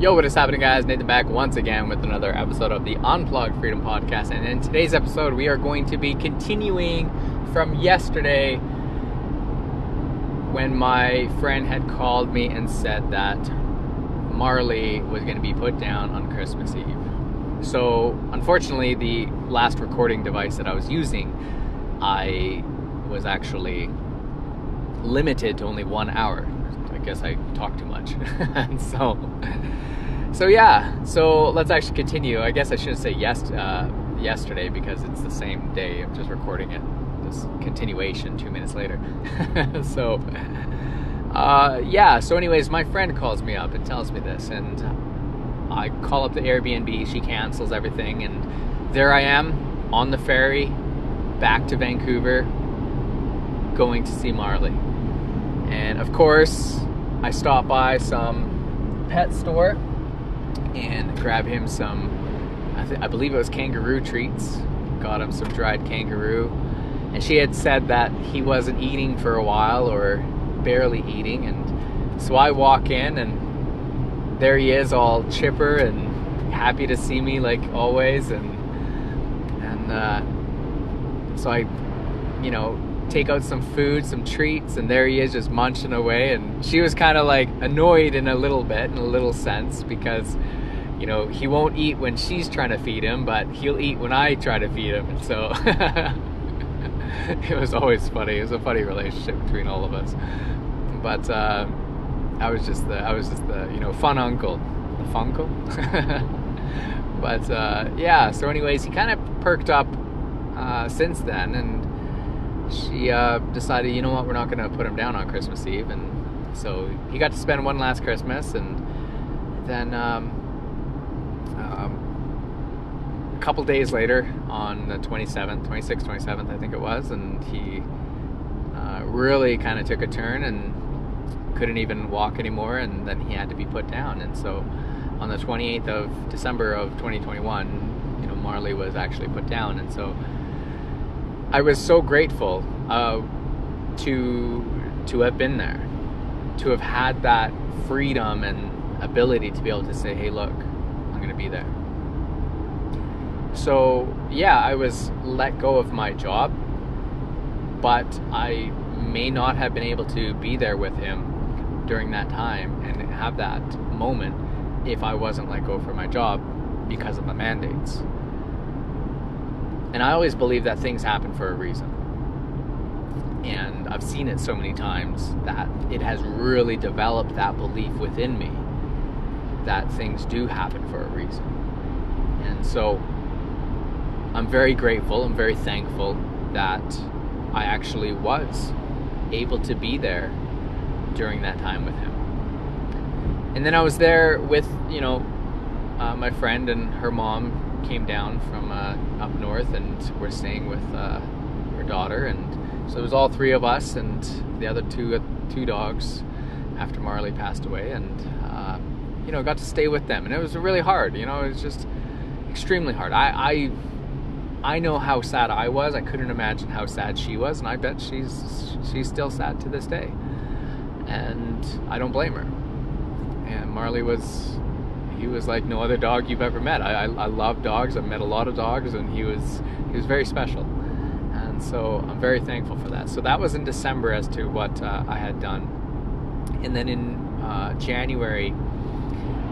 Yo, what is happening, guys? Nathan back once again with another episode of the Unplugged Freedom Podcast. And in today's episode, we are going to be continuing from yesterday when my friend had called me and said that Marley was going to be put down on Christmas Eve. So, unfortunately, the last recording device that I was using, I was actually limited to only one hour. I guess I talked too much. and so, so yeah. So let's actually continue. I guess I shouldn't say yes uh, yesterday because it's the same day. I'm just recording it. This continuation two minutes later. so, uh, yeah. So, anyways, my friend calls me up and tells me this, and I call up the Airbnb. She cancels everything, and there I am on the ferry back to Vancouver, going to see Marley. And of course, I stop by some pet store and grab him some, I, th- I believe it was kangaroo treats. Got him some dried kangaroo. And she had said that he wasn't eating for a while or barely eating. And so I walk in and there he is, all chipper and happy to see me like always. And, and, uh, so I, you know, take out some food, some treats, and there he is just munching away. And she was kind of like annoyed in a little bit, in a little sense, because, you know, he won't eat when she's trying to feed him, but he'll eat when I try to feed him. And so it was always funny. It was a funny relationship between all of us. But uh, I was just the, I was just the, you know, fun uncle, the funkle. but uh, yeah. So, anyways, he kind of perked up uh, since then, and she uh, decided, you know what, we're not going to put him down on Christmas Eve, and so he got to spend one last Christmas, and then um, um, a couple days later, on the 27th, 26th, 27th, I think it was, and he uh, really kind of took a turn and couldn't even walk anymore, and then he had to be put down, and so on the 28th of December of 2021, you know, Marley was actually put down, and so I was so grateful uh, to to have been there, to have had that freedom and ability to be able to say, "Hey, look, I'm going to be there." So yeah, I was let go of my job, but I may not have been able to be there with him during that time and have that moment if I wasn't let go from my job because of the mandates. And I always believe that things happen for a reason. And I've seen it so many times that it has really developed that belief within me that things do happen for a reason. And so I'm very grateful, I'm very thankful that I actually was able to be there during that time with him. And then I was there with, you know, uh, my friend and her mom came down from uh, up north and we're staying with uh, her daughter. And so it was all three of us and the other two uh, two dogs after Marley passed away. And uh, you know got to stay with them. And it was really hard you know it was just extremely hard. I, I I know how sad I was. I couldn't imagine how sad she was. And I bet she's she's still sad to this day. And I don't blame her. And Marley was he was like no other dog you've ever met. I, I, I love dogs. I've met a lot of dogs, and he was he was very special. And so I'm very thankful for that. So that was in December as to what uh, I had done, and then in uh, January,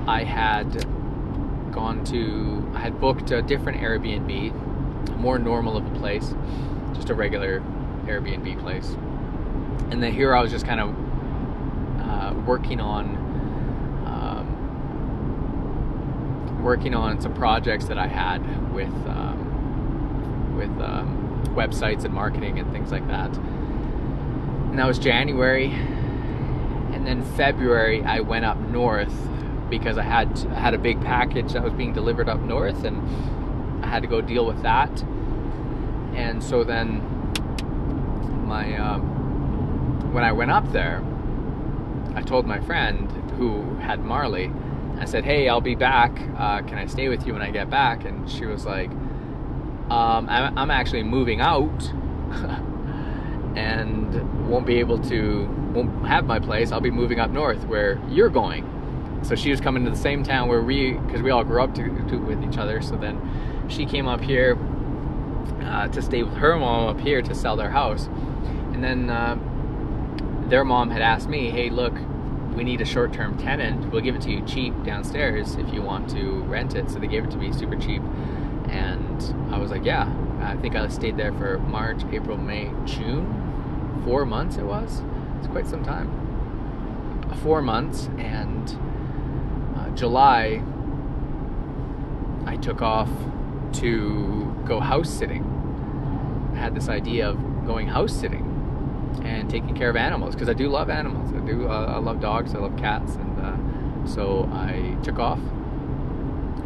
I had gone to I had booked a different Airbnb, more normal of a place, just a regular Airbnb place. And then here I was just kind of uh, working on working on some projects that I had with um, with um, websites and marketing and things like that. And that was January, and then February I went up north because I had I had a big package that was being delivered up north, and I had to go deal with that. And so then my um, when I went up there, I told my friend who had Marley I said, "Hey, I'll be back. Uh, can I stay with you when I get back?" And she was like, um, I'm, "I'm actually moving out, and won't be able to won't have my place. I'll be moving up north where you're going." so she was coming to the same town where we, because we all grew up to, to, with each other. So then she came up here uh, to stay with her mom up here to sell their house, and then uh, their mom had asked me, "Hey, look, we need a short-term tenant. We'll give it to you cheap downstairs if you want to rent it." So they gave it to me super cheap, and I was like, "Yeah." I think I stayed there for March, April, May, June, four months. It was. It's quite some time. Four months, and uh, July, I took off to go house sitting. I had this idea of going house sitting and taking care of animals because I do love animals. I do. Uh, I love dogs. I love cats, and uh, so I took off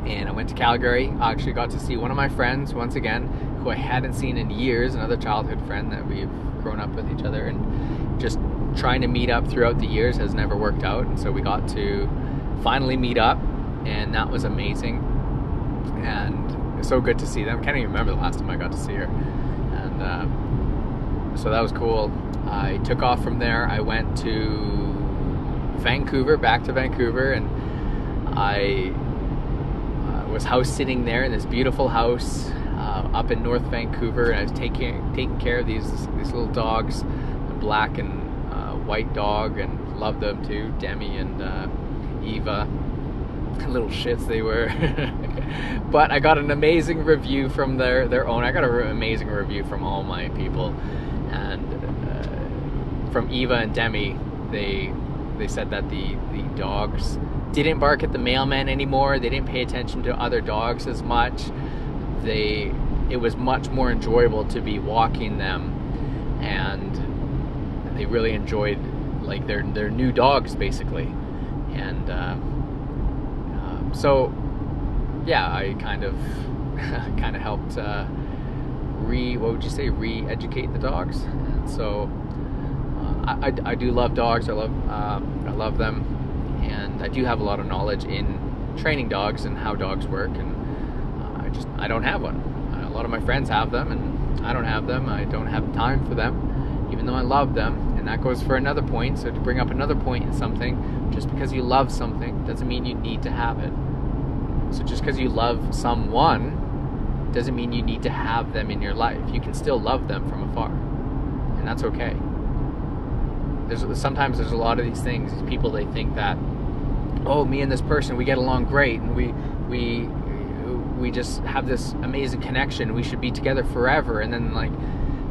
and I went to Calgary. I actually got to see one of my friends once again, who I hadn't seen in years. Another childhood friend that we've grown up with each other, and just trying to meet up throughout the years has never worked out. And so we got to finally meet up, and that was amazing. And it's so good to see them. I Can't even remember the last time I got to see her. And uh, so that was cool. I took off from there. I went to Vancouver, back to Vancouver, and I uh, was house sitting there in this beautiful house uh, up in North Vancouver, and I was taking taking care of these these little dogs, a black and uh, white dog, and loved them too, Demi and uh, Eva. Little shits they were, but I got an amazing review from their their own. I got an amazing review from all my people, and uh, from Eva and Demi, they they said that the the dogs didn't bark at the mailman anymore. They didn't pay attention to other dogs as much. They it was much more enjoyable to be walking them, and they really enjoyed like their their new dogs basically, and uh, uh, so yeah, I kind of kind of helped uh, re what would you say re-educate the dogs. And so uh, I, I, I, do love dogs. I love um, I love them and I do have a lot of knowledge in training dogs and how dogs work. And uh, I just I don't have one. A lot of my friends have them, and I don't have them. I don't have time for them, even though I love them. And that goes for another point. So to bring up another point in something, just because you love something doesn't mean you need to have it. So just because you love someone doesn't mean you need to have them in your life. You can still love them from afar, and that's okay. There's sometimes there's a lot of these things. These people they think that oh, me and this person, we get along great, and we we we just have this amazing connection. We should be together forever. And then like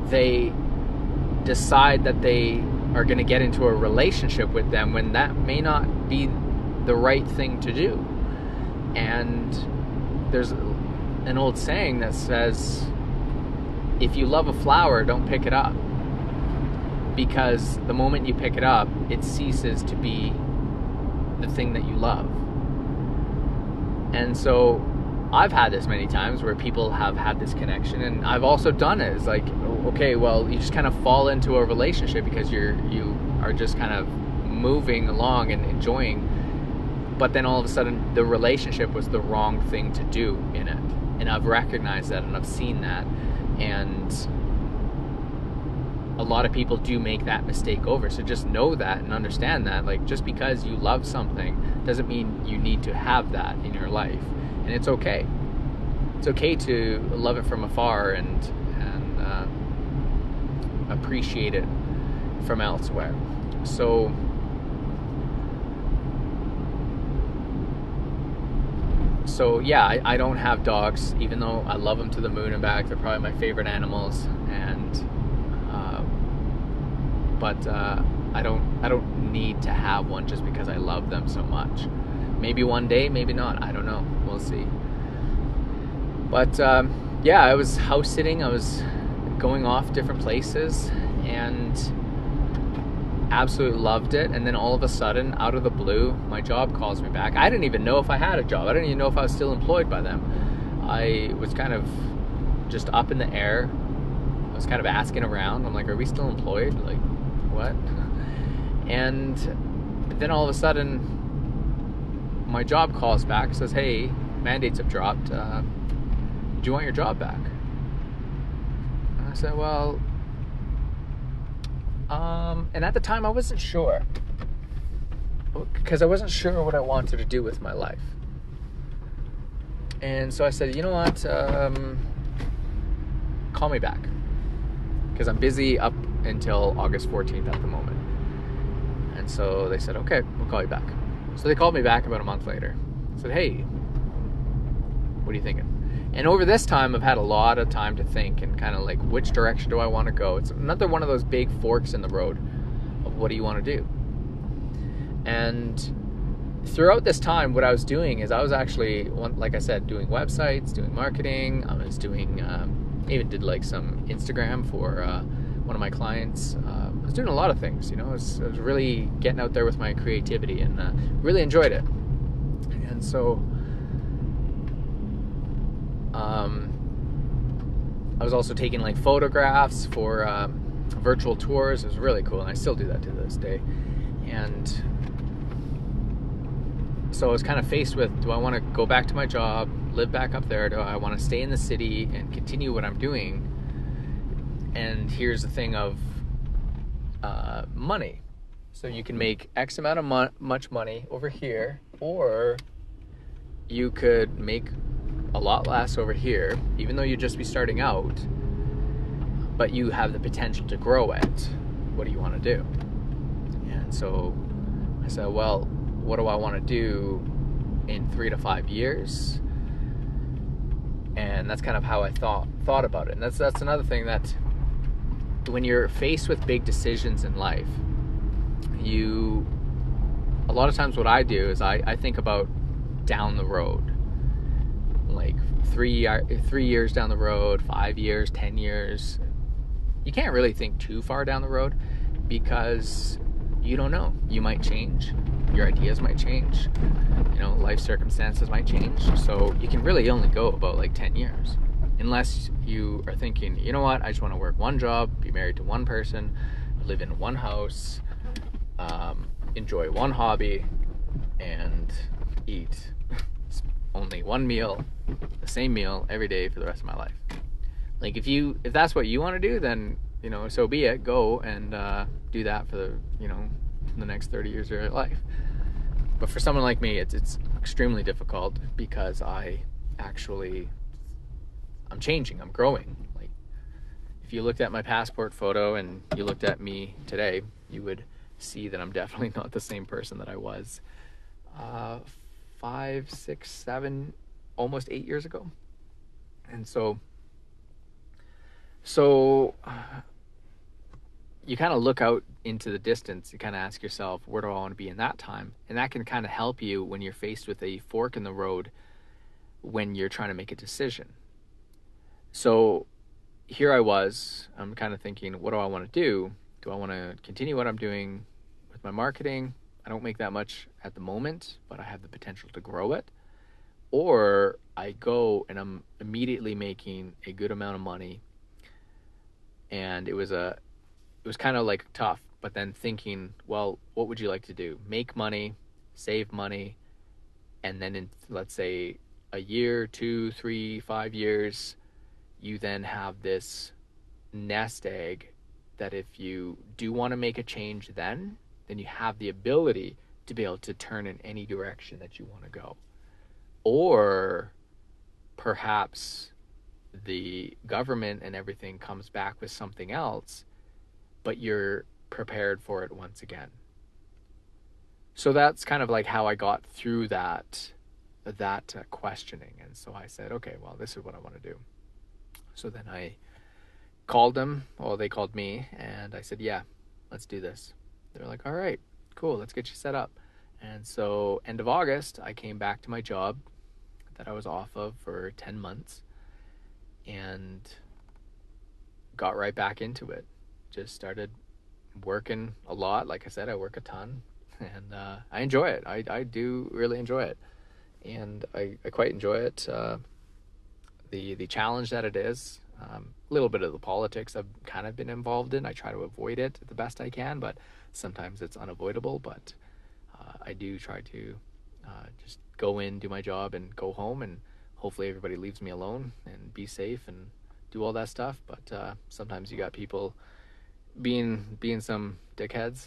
they decide that they are going to get into a relationship with them when that may not be the right thing to do. And there's an old saying that says, if you love a flower, don't pick it up. Because the moment you pick it up, it ceases to be the thing that you love. And so I've had this many times where people have had this connection and I've also done it. It's like, okay, well, you just kind of fall into a relationship because you're you are just kind of moving along and enjoying but then all of a sudden the relationship was the wrong thing to do in it. And I've recognized that and I've seen that and a lot of people do make that mistake over. So just know that and understand that. Like, just because you love something doesn't mean you need to have that in your life. And it's okay. It's okay to love it from afar and, and uh, appreciate it from elsewhere. So, so yeah, I, I, don't have dogs, even though I love them to the moon and back. They're probably my favorite animals, and but uh, I don't I don't need to have one just because I love them so much. Maybe one day, maybe not. I don't know. We'll see. But um, yeah, I was house sitting. I was going off different places and absolutely loved it. And then all of a sudden, out of the blue, my job calls me back. I didn't even know if I had a job. I didn't even know if I was still employed by them. I was kind of just up in the air. I was kind of asking around. I'm like, are we still employed? Like, what? And then all of a sudden, my job calls back, says, hey, mandates have dropped. Uh, do you want your job back? And I said, well, um, and at the time I wasn't sure. because I wasn't sure what I wanted to do with my life. And so I said, you know what? Um, call me back because I'm busy up until August 14th at the moment. And so they said, okay, we'll call you back. So they called me back about a month later. Said, hey, what are you thinking? And over this time, I've had a lot of time to think and kind of like, which direction do I want to go? It's another one of those big forks in the road of what do you want to do? And throughout this time, what I was doing is I was actually, like I said, doing websites, doing marketing. I was doing, um, even did like some Instagram for uh, one of my clients. Uh, I was doing a lot of things, you know. I was, I was really getting out there with my creativity and uh, really enjoyed it. And so um, I was also taking like photographs for um, virtual tours. It was really cool, and I still do that to this day. And so I was kind of faced with: Do I want to go back to my job, live back up there? Do I want to stay in the city and continue what I'm doing? And here's the thing of uh, money. So you can make X amount of mo- much money over here, or you could make a lot less over here, even though you'd just be starting out, but you have the potential to grow it. What do you want to do? And so I said, well, what do I want to do in three to five years? And that's kind of how I thought thought about it. And that's that's another thing that when you're faced with big decisions in life, you a lot of times what I do is I, I think about down the road like three three years down the road, five years, ten years. You can't really think too far down the road because you don't know. You might change. Your ideas might change. You know, life circumstances might change. So you can really only go about like ten years, unless you are thinking, you know what, I just want to work one job, be married to one person, live in one house, um, enjoy one hobby, and eat only one meal, the same meal every day for the rest of my life. Like if you if that's what you want to do, then you know so be it. Go and uh, do that for the you know the next thirty years of your life. But for someone like me, it's it's extremely difficult because I actually I'm changing. I'm growing. Like if you looked at my passport photo and you looked at me today, you would see that I'm definitely not the same person that I was uh, five, six, seven, almost eight years ago. And so, so uh, you kind of look out into the distance. You kind of ask yourself, where do I want to be in that time? And that can kind of help you when you're faced with a fork in the road when you're trying to make a decision. So here I was, I'm kind of thinking, what do I want to do? Do I want to continue what I'm doing with my marketing? I don't make that much at the moment, but I have the potential to grow it. Or I go and I'm immediately making a good amount of money. And it was a it was kind of like tough, but then thinking, well, what would you like to do? Make money, save money, and then in let's say a year, two, three, five years, you then have this nest egg that if you do want to make a change then then you have the ability to be able to turn in any direction that you want to go. Or perhaps the government and everything comes back with something else, but you're prepared for it once again. So that's kind of like how I got through that that uh, questioning and so I said, okay, well, this is what I want to do. So then I called them, or they called me and I said, yeah, let's do this they're like, all right, cool, let's get you set up. And so, end of August, I came back to my job that I was off of for 10 months and got right back into it. Just started working a lot. Like I said, I work a ton and uh, I enjoy it. I, I do really enjoy it. And I, I quite enjoy it. Uh, the, the challenge that it is, um, a little bit of the politics I've kind of been involved in. I try to avoid it the best I can, but sometimes it's unavoidable, but uh, I do try to uh, just go in, do my job, and go home, and hopefully everybody leaves me alone and be safe and do all that stuff. But uh, sometimes you got people being being some dickheads,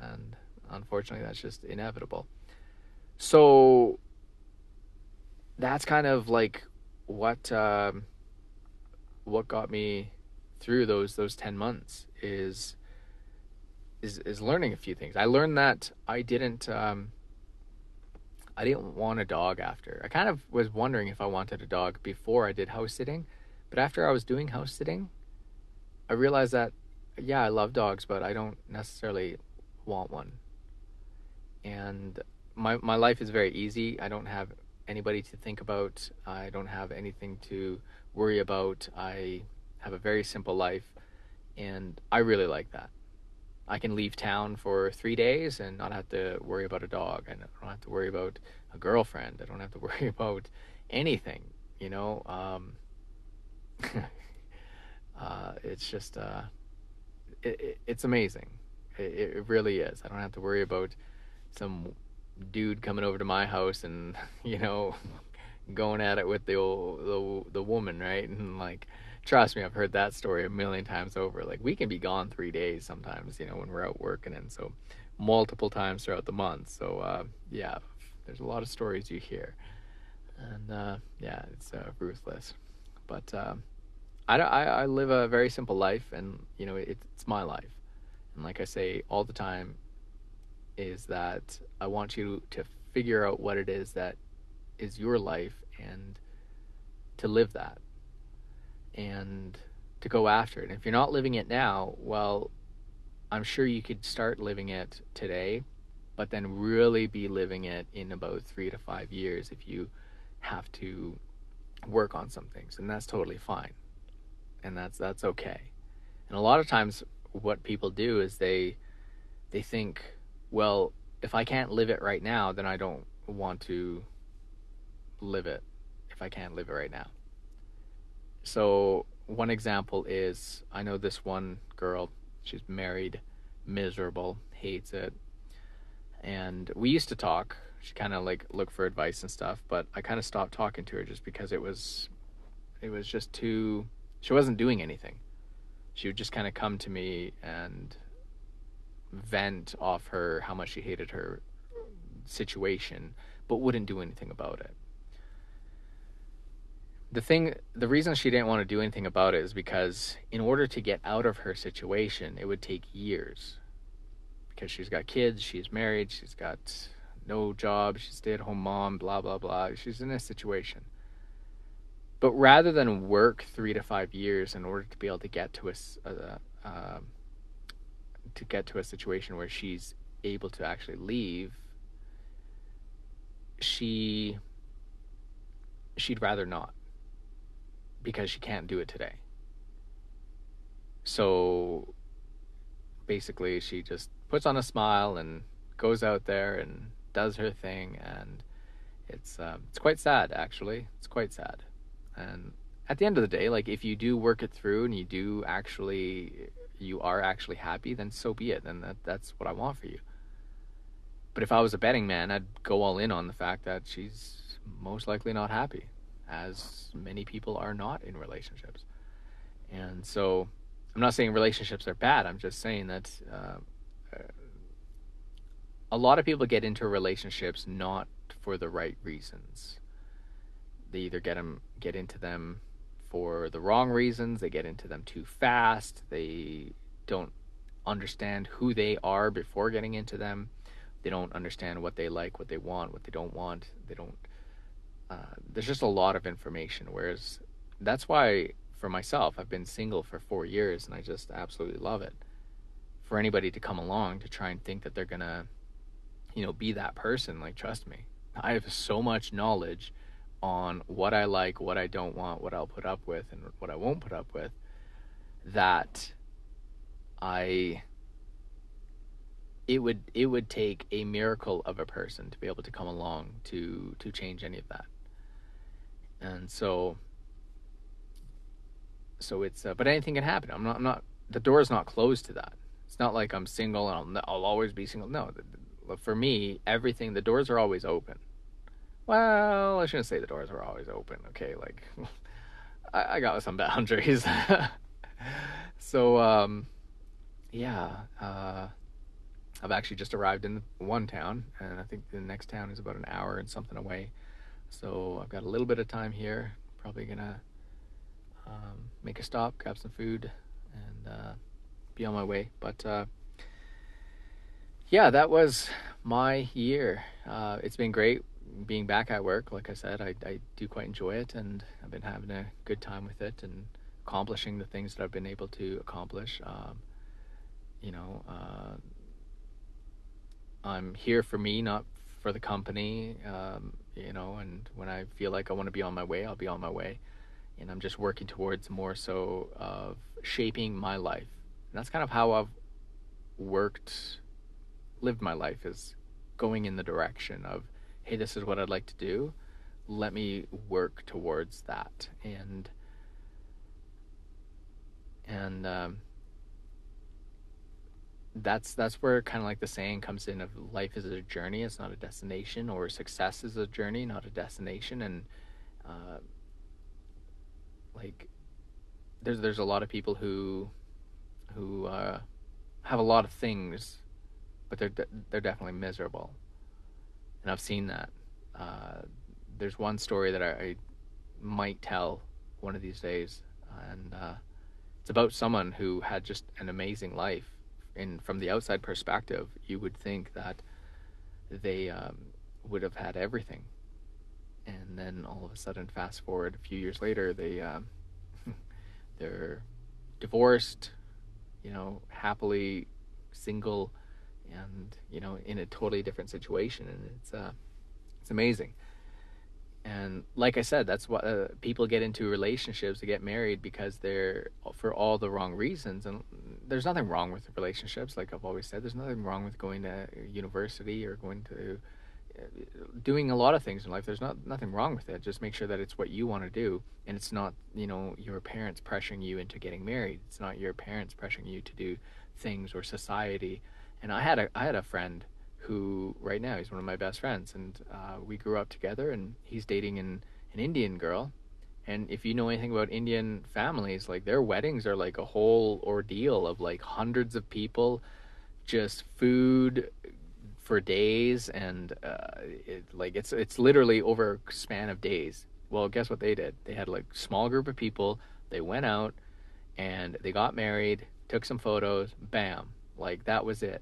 and unfortunately, that's just inevitable. So that's kind of like what um, what got me through those those 10 months is is is learning a few things. I learned that I didn't um, I didn't want a dog after. I kind of was wondering if I wanted a dog before I did house sitting, but after I was doing house sitting, I realized that yeah, I love dogs, but I don't necessarily want one. And my my life is very easy. I don't have anybody to think about. I don't have anything to worry about. I have a very simple life, and I really like that. I can leave town for three days and not have to worry about a dog. I don't have to worry about a girlfriend. I don't have to worry about anything. You know, um, uh, it's just uh, it, it, it's amazing. It, it really is. I don't have to worry about some dude coming over to my house and you know going at it with the old, the the woman, right? And like trust me, I've heard that story a million times over. Like we can be gone three days sometimes, you know, when we're out working, and so multiple times throughout the month. So uh, yeah, there's a lot of stories you hear, and uh, yeah, it's uh, ruthless. But uh, I, I, I live a very simple life, and you know, it, it's my life, and like I say all the time, is that I want you to figure out what it is that is your life and to live that and to go after it. And if you're not living it now, well, I'm sure you could start living it today, but then really be living it in about three to five years if you have to work on some things. And that's totally fine. And that's that's okay. And a lot of times what people do is they they think, well, if I can't live it right now, then I don't want to live it if I can't live it right now. So one example is I know this one girl, she's married, miserable, hates it. And we used to talk. She kind of like looked for advice and stuff, but I kind of stopped talking to her just because it was it was just too she wasn't doing anything. She would just kind of come to me and vent off her how much she hated her situation, but wouldn't do anything about it the thing the reason she didn't want to do anything about it is because in order to get out of her situation it would take years. Because she's got kids she's married she's got no job she's stay-at-home mom blah blah blah. She's in a situation. But rather than work three to five years in order to be able to get to a, a, a uh, um, to get to a situation where she's able to actually leave she she'd rather not because she can't do it today. So basically, she just puts on a smile and goes out there and does her thing, and it's um, it's quite sad actually. It's quite sad, and at the end of the day, like if you do work it through and you do actually you are actually happy, then so be it. Then that that's what I want for you. But if I was a betting man, I'd go all in on the fact that she's most likely not happy as many people are not in relationships. And so I'm not saying relationships are bad. I'm just saying that uh, a lot of people get into relationships not for the right reasons. They either get them get into them for the wrong reasons. They get into them too fast. They don't understand who they are before getting into them. They don't understand what they like, what they want, what they don't want. They don't uh, there's just a lot of information. Whereas that's why for myself, I've been single for four years and I just absolutely love it. For anybody to come along to try and think that they're gonna, you know, be that person, like trust me, I have so much knowledge on what I like, what I don't want, what I'll put up with, and what I won't put up with, that I it would it would take a miracle of a person to be able to come along to to change any of that and so so it's uh, but anything can happen. I'm not i'm not the door is not closed to that. It's not like i'm single and i'll, I'll always be single. No for me everything the doors are always open. Well i shouldn't say the doors are always open okay? Like I, I got some boundaries. So um yeah uh I've actually just arrived in one town, and I think the next town is about an hour and something away. So I've got a little bit of time here. Probably gonna um, make a stop, grab some food, and uh, be on my way. But uh, yeah, that was my year. Uh, it's been great being back at work. Like I said, I, I do quite enjoy it, and I've been having a good time with it and accomplishing the things that I've been able to accomplish. Um, you know, uh, I'm here for me, not for the company. Um, you know, and when I feel like I want to be on my way, I'll be on my way. And I'm just working towards more so of shaping my life. And that's kind of how I've worked, lived my life is going in the direction of, hey, this is what I'd like to do. Let me work towards that. And and um, that's that's where kind of like the saying comes in of life is a journey it's not a destination or success is a journey not a destination and uh, like there's there's a lot of people who who uh, have a lot of things but they're de- they're definitely miserable. And I've seen that. Uh, there's one story that I, I, might tell one of these days and uh, it's about someone who had just an amazing life and from the outside perspective, you would think that they um, would have had everything, and then all of a sudden, fast forward a few years later, they uh, they're divorced, you know, happily single, and you know, in a totally different situation, and it's uh, it's amazing and like I said, that's what uh, people get into relationships to get married because they're for all the wrong reasons. And there's nothing wrong with relationships. Like I've always said, there's nothing wrong with going to university or going to uh, doing a lot of things in life. There's not nothing wrong with it. Just make sure that it's what you want to do, and it's not you know your parents pressuring you into getting married. It's not your parents pressuring you to do things or society. And I had a I had a friend who right now he's one of my best friends, and uh, we grew up together. And he's dating an an Indian girl, and if you know anything about Indian families, like their weddings are like a whole ordeal of like hundreds of people, just food for days, and uh, it, like it's it's literally over a span of days. Well, guess what they did? They had like small group of people. They went out, and they got married, took some photos. Bam, like that was it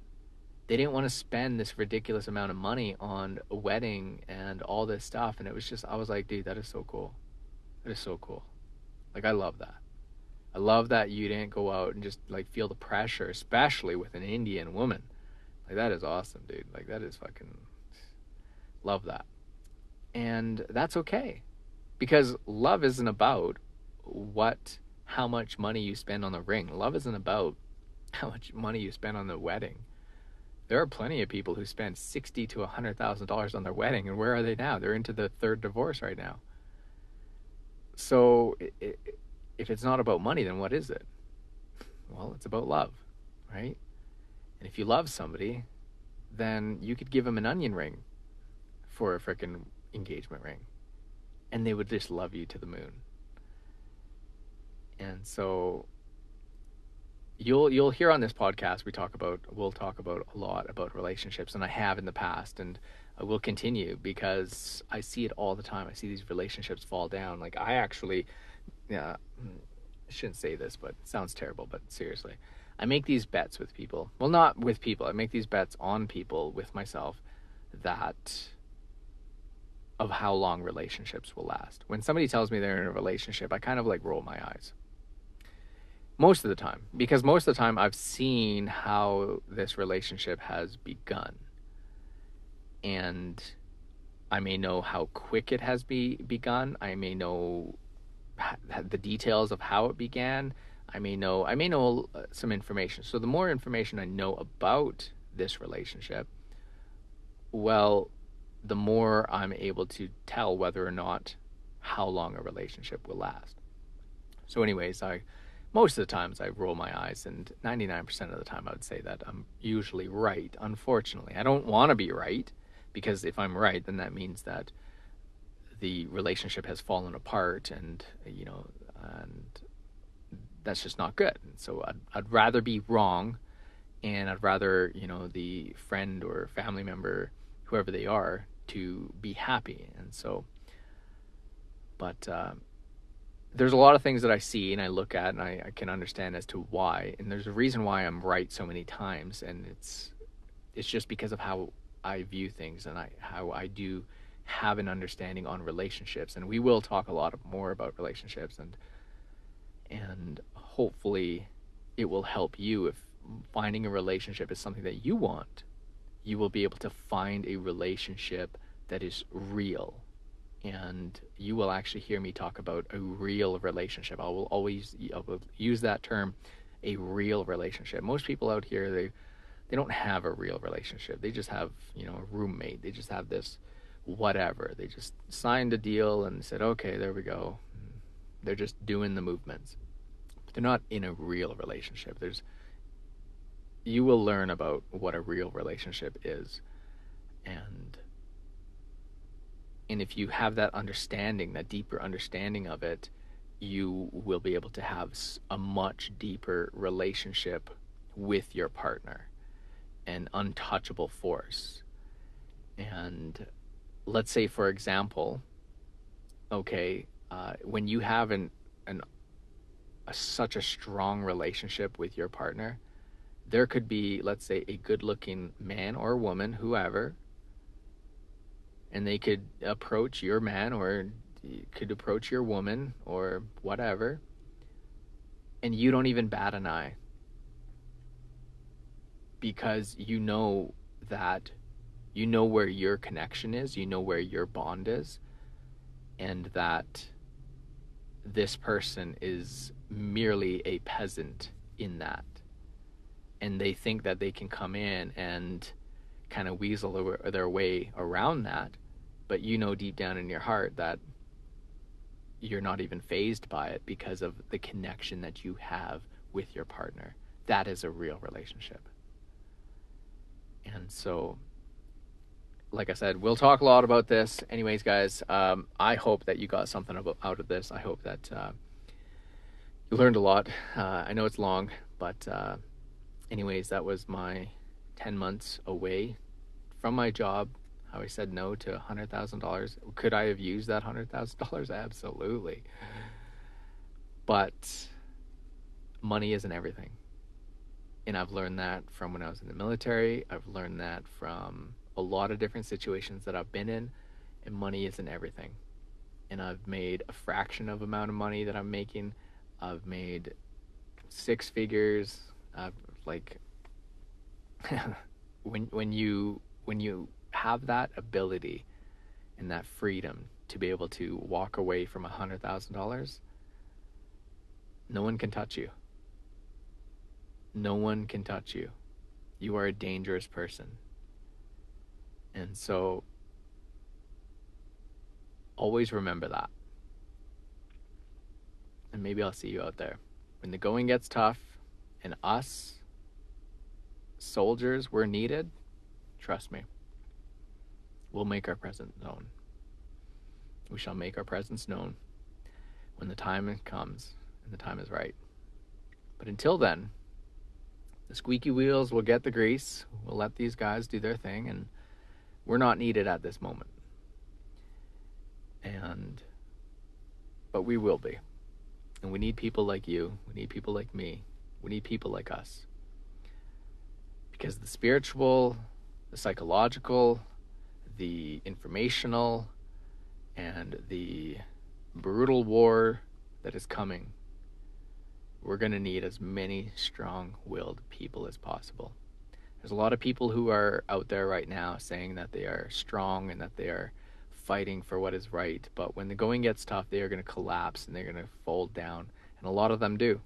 they didn't want to spend this ridiculous amount of money on a wedding and all this stuff and it was just i was like dude that is so cool. That is so cool. Like i love that. I love that you didn't go out and just like feel the pressure especially with an indian woman. Like that is awesome dude. Like that is fucking love that. And that's okay because love isn't about what how much money you spend on the ring. Love isn't about how much money you spend on the wedding there are plenty of people who spend sixty to a hundred thousand dollars on their wedding, and where are they now? They're into the third divorce right now. So, if it's not about money, then what is it? Well, it's about love, right? And if you love somebody, then you could give them an onion ring for a freaking engagement ring, and they would just love you to the moon. And so you'll you'll hear on this podcast we talk about we'll talk about a lot about relationships and I have in the past and I will continue because I see it all the time. I see these relationships fall down. Like I actually yeah, I shouldn't say this, but it sounds terrible, but seriously. I make these bets with people. Well, not with people. I make these bets on people with myself that of how long relationships will last. When somebody tells me they're in a relationship, I kind of like roll my eyes most of the time because most of the time I've seen how this relationship has begun. And I may know how quick it has be begun. I may know the details of how it began. I may know I may know uh, some information. So the more information I know about this relationship well the more I'm able to tell whether or not how long a relationship will last. So anyways I most of the times I roll my eyes, and 99% of the time I would say that I'm usually right, unfortunately. I don't want to be right, because if I'm right, then that means that the relationship has fallen apart, and, you know, and that's just not good. And so I'd, I'd rather be wrong and I'd rather you know the friend or family member, whoever they are, to be happy. And so, but uh, there's a lot of things that I see and I look at and I, I can understand as to why. And there's a reason why I'm right so many times, and it's it's just because of how I view things and I how I do have an understanding on relationships. And we will talk a lot more about relationships and and hopefully it will help you if finding a relationship is something that you want you will be able to find a relationship that is real and you will actually hear me talk about a real relationship. I will always I will use that term a real relationship. Most people out here they they don't have a real relationship. They just have you know a roommate. They just have this whatever. They just signed a deal and said okay there we go. They're just doing the movements. They're not in a real relationship. There's you will learn about what a real relationship is. And and if you have that understanding, that deeper understanding of it, you will be able to have a much deeper relationship with your partner, an untouchable force. And let's say, for example, okay, uh, when you have an an a, such a strong relationship with your partner, there could be, let's say, a good looking man or woman, whoever, and they could approach your man or could approach your woman or whatever, and you don't even bat an eye because you know that you know where your connection is, you know where your bond is, and that this person is merely a peasant in that. And they think that they can come in and kind of weasel their way around that. But you know deep down in your heart that you're not even fazed by it because of the connection that you have with your partner. That is a real relationship. And so like I said, we'll talk a lot about this. Anyways, guys, um, I hope that you got something about, out of this. I hope that uh, you learned a lot. Uh, I know it's long, but uh, anyways, that was my 10 months away from my job. How I said no to $100,000. Could I have used that $100,000? Absolutely. But money isn't everything. And I've learned that from when I was in the military. I've learned that from a lot of different situations that I've been in, and money isn't everything. And I've made a fraction of amount of money that I'm making. I've made six figures. I've like when when you when you have that ability and that freedom to be able to walk away from a hundred thousand dollars, no one can touch you. No one can touch you. You are a dangerous person. And so always remember that. And maybe I'll see you out there. When the going gets tough and us soldiers were needed, trust me, we'll make our presence known. We shall make our presence known when the time comes and the time is right. But until then, the squeaky wheels will get the grease. We'll let these guys do their thing and we're not needed at this moment. And, but we will be. And we need people like you. We need people like me. We need people like us. Because the spiritual, the psychological, the informational, and the brutal war that is coming, we're going to need as many strong willed people as possible. There's a lot of people who are out there right now saying that they are strong and that they are fighting for what is right. But when the going gets tough, they are going to collapse and they're going to fold down. And a lot of them do.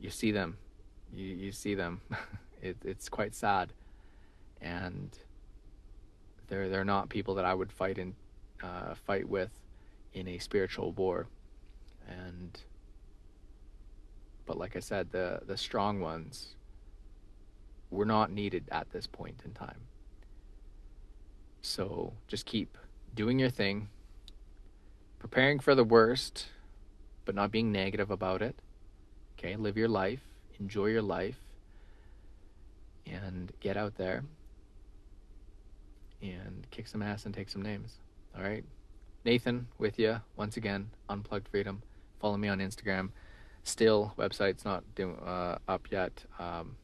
You see them. You, you see them. it, it's quite sad. And they're, they're not people that I would fight in, uh, fight with in a spiritual war. And, but like I said, the, the strong ones we're not needed at this point in time. So just keep doing your thing, preparing for the worst, but not being negative about it. Okay, live your life, enjoy your life, and get out there and kick some ass and take some names. All right. Nathan with you once again. Unplugged Freedom. Follow me on Instagram. Still, website's not doing uh, up yet. Um,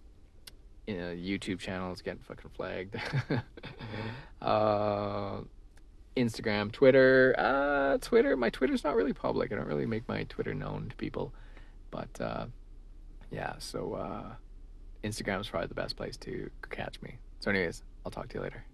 you know, YouTube channel is getting fucking flagged. uh, Instagram, Twitter. Uh, Twitter. My Twitter's not really public. I don't really make my Twitter known to people. But uh, yeah, so uh, Instagram is probably the best place to catch me. So, anyways, I'll talk to you later.